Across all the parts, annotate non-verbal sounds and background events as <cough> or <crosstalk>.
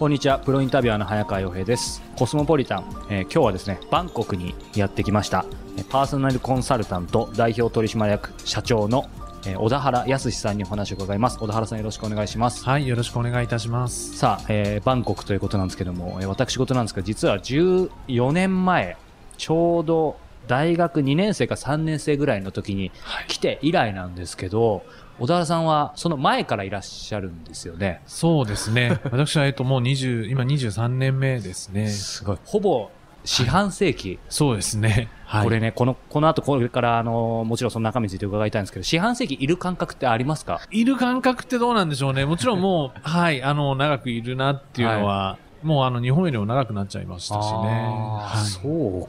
こんにちは。プロインタビュアーの早川洋平です。コスモポリタン、えー今日はですねバンコクにやってきました。えーパーソナルコンサルタント代表取締役社長の、えー小田原康さんにお話を伺います。小田原さんよろしくお願いします。はい、よろしくお願いいたします。さあ、えーバンコクということなんですけども、えー私事なんですが実は14年前ちょうど大学2年生か3年生ぐらいの時に来て以来なんですけど、小田原さんはその前からいらっしゃるんですよね。そうですね。<laughs> 私は、えっと、もう20、今23年目ですね。すごい。ほぼ四半世紀。そうですね。はい。これね、この、この後これから、あの、もちろんその中身について伺いたいんですけど、四半世紀いる感覚ってありますか？いる感覚ってどうなんでしょうね。もちろんもう、はい、あの、長くいるなっていうのは、もうあの、日本よりも長くなっちゃいましたしね。はい。そ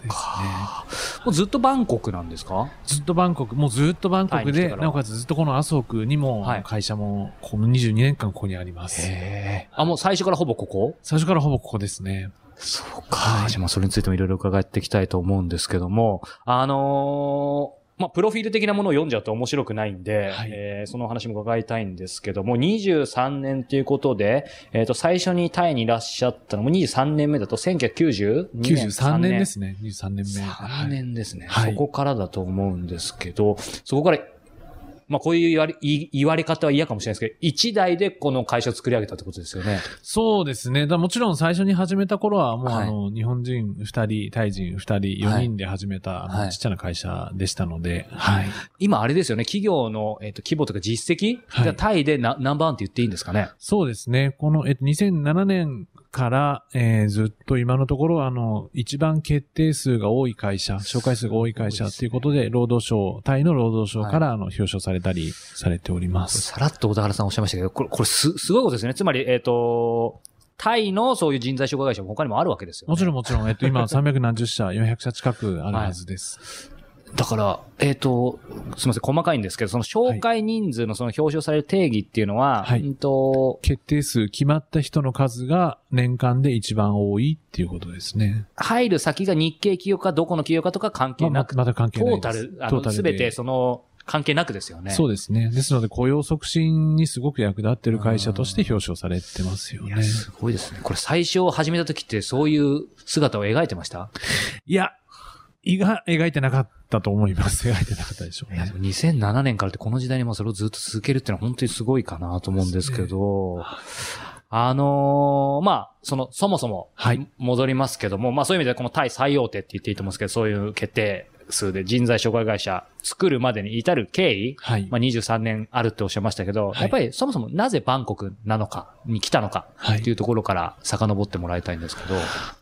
うか。もうずっとバンコクなんですか？ずっとバンコク、もうずっとバンコクで、なおかつずっとこの麻生区にも、はい会社も、この22年間ここにあります。へえ。あ、もう最初からほぼここ？最初からほぼここですね。そうか。じゃあまあそれについてもいろいろ伺っていきたいと思うんですけども、あのーまあ、プロフィール的なものを読んじゃうと面白くないんで、はいえーそのお話も伺いたいんですけども、23年ということで、えっ、と、最初にタイにいらっしゃったのも23年目だと1992年。93年ですね。23年目。3年ですね、はいそこからだと思うんですけど、そこから、まあこういう言われ言い言われ方は嫌かもしれないですけど、一代でこの会社を作り上げたってことですよね。そうですね。だもちろん最初に始めた頃は、もうはいあの、日本人2人、タイ人2人、4人で始めた、ちっちゃな会社でしたので、はい。今あれですよね、企業の、えっと規模とか実績はいがタイでナナンバーワンって言っていいんですかね？そうですね。この、えっと、2007年から、えーずっと今のところ、あの、一番決定数が多い会社、紹介数が多い会社ということで、労働省、タイの労働省から、あの、表彰されたりされております。さらっと小田原さんおっしゃいましたけど、これ、これす、すごいことですよね。つまり、えっ、と、タイのそういう人材紹介会社も他にもあるわけですよ、ね。もちろんもちろん、えっと、今300何十社、400社近くあるはずです。だから、えっ、と、すみません、細かいんですけど、その紹介人数のその表彰される定義っていうのは、はいうんと、決定数、決まった人の数が年間で一番多いっていうことですね。入る先が日系企業かどこの企業かとか関係なく、ままた関係トないです。ータル、あの、トータルですべてその、関係なくですよね。そうですね。ですので、雇用促進にすごく役立ってる会社として表彰されてますよね。すごいですね。これ最初始めた時ってそういう姿を描いてました？いや、意が描いてなかったと思います。描 <laughs> いてなかったでしょうねで。も2007年からってこの時代にもそれをずっと続けるっていうのは本当にすごいかなと思うんですけど、あのーまあ、その、そもそも、はい。戻りますけども、まあそういう意味ではこの対最大手って言っていいと思うんですけど、そういう決定数で人材紹介会社作るまでに至る経緯、はい。まあ23年あるっておっしゃいましたけど、はい。やっぱりそもそもなぜバンコクなのか、に来たのか、はいっていうところから遡ってもらいたいんですけど、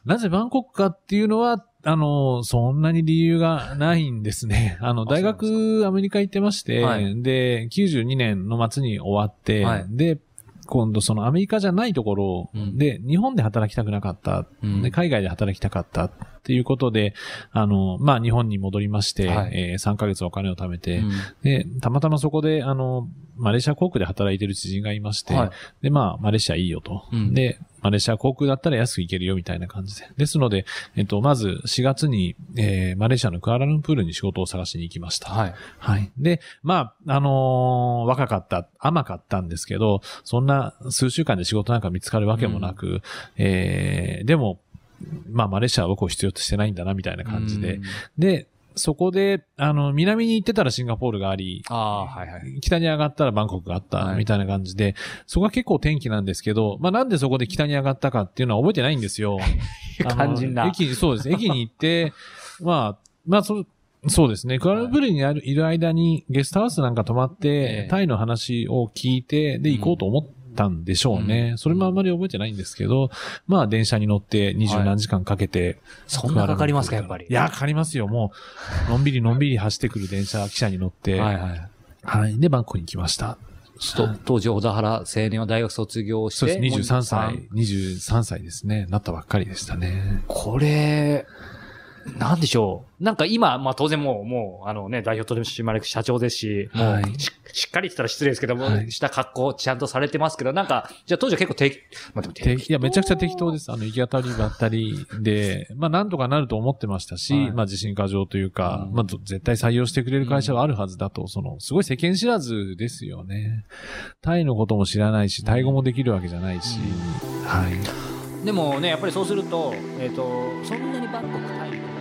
なぜバンコクかっていうのは、あの、そんなに理由がないんですね。<laughs> あの、大学アメリカ行ってまして、はい。で、92年の末に終わって、はい。で、今度そのアメリカじゃないところうん。で、日本で働きたくなかった、うん。で海外で働きたかった。っていうことで、あの、まあ、日本に戻りまして、はいえー3ヶ月お金を貯めて、うんで、たまたまそこで、あの、マレーシア航空で働いてる知人がいまして、はいで、まあ、マレーシアいいよと。うんで、マレーシア航空だったら安く行けるよみたいな感じで。ですので、えっと、まず4月に、えー、マレーシアのクアラルンプールに仕事を探しに行きました。はい。はい。で、まあ、あのー若かった、甘かったんですけど、そんな数週間で仕事なんか見つかるわけもなく、えー、でも、まあ、マレーシアは僕を必要としてないんだな、みたいな感じで。うん。で、そこで、あの、南に行ってたらシンガポールがあり、ああ、はいはい。北に上がったらバンコクがあったはいみたいな感じで、そこは結構天気なんですけど、まあなんでそこで北に上がったかっていうのは覚えてないんですよ。<laughs> 肝心な駅に、そうです。駅に行って、<laughs> まあ、まあそ、そうですね。クアラルンプールにあるいる間にゲストハウスなんか泊まっえてえ、タイの話を聞いて、で、行こうと思ったんでしょうね。うんそれもあんまり覚えてないんですけど、まあ電車に乗って二十何時間かけて、そんなかかりますか、やっぱり。いや、かかりますよ。もう、のんびりのんびり走ってくる電車、汽車に乗って、はいはい。はい。で、バンコクに来ました。と当時、小田原青年は大学卒業して。そうです。23もう歳、23歳ですね。なったばっかりでしたね。これ、なんでしょう。なんか今、まあ当然もう、もう、あのね、代表取締役社長ですし、もう、はいししっかりって言ったら失礼ですけども、はいした格好ちゃんとされてますけど、なんか、じゃあ当時は結構適、まあでもていや、めちゃくちゃ適当です。あの、行き当たりばったりで、まあ、なんとかなると思ってましたし、はいまあ、自信過剰というか、うんまあ、ど絶対採用してくれる会社はあるはずだと、その、すごい世間知らずですよね。タイのことも知らないし、タイ語もできるわけじゃないし、はい。でもねやっぱりそうすると,、えー、とそんなにバンコクタイム